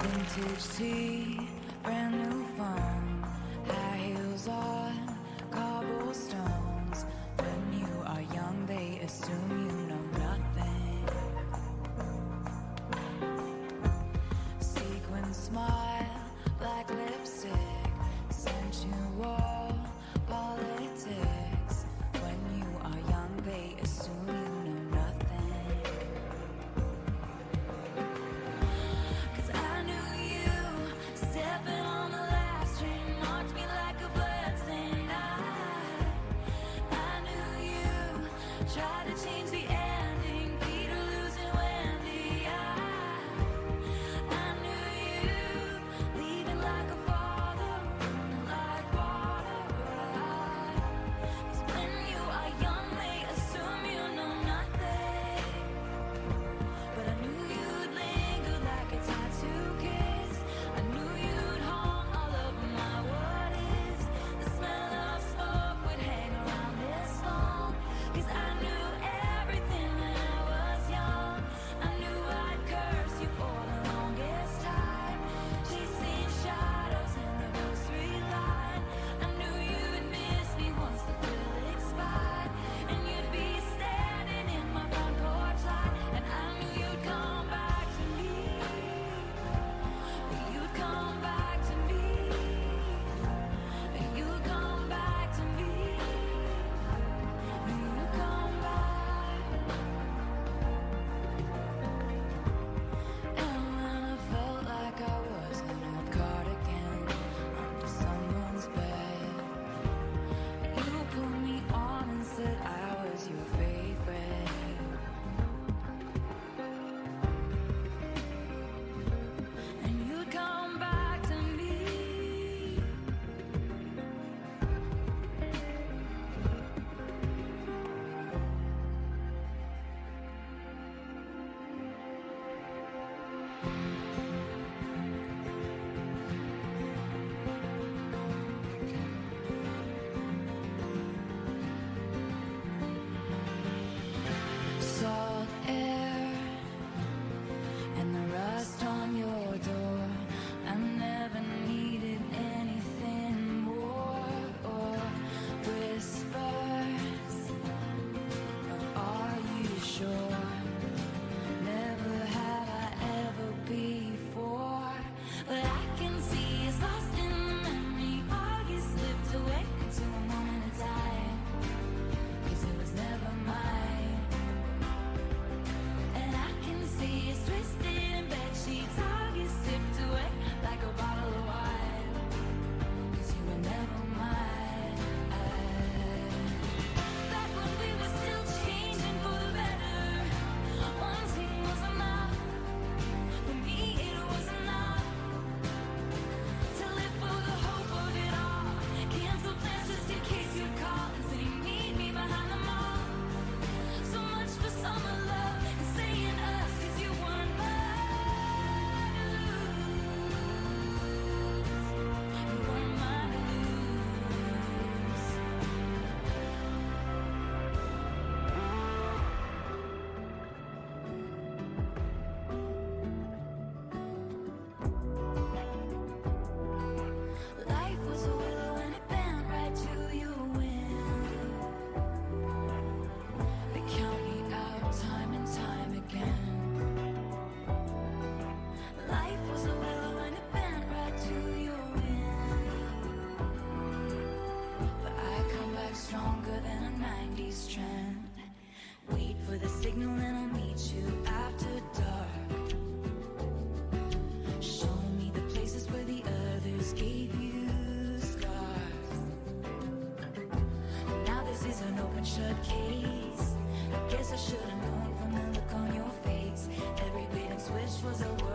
Vintage tea, brand new phone, high heels on cobblestone. try to change the shut case. I guess I should've known from the look on your face. Every bait and switch was a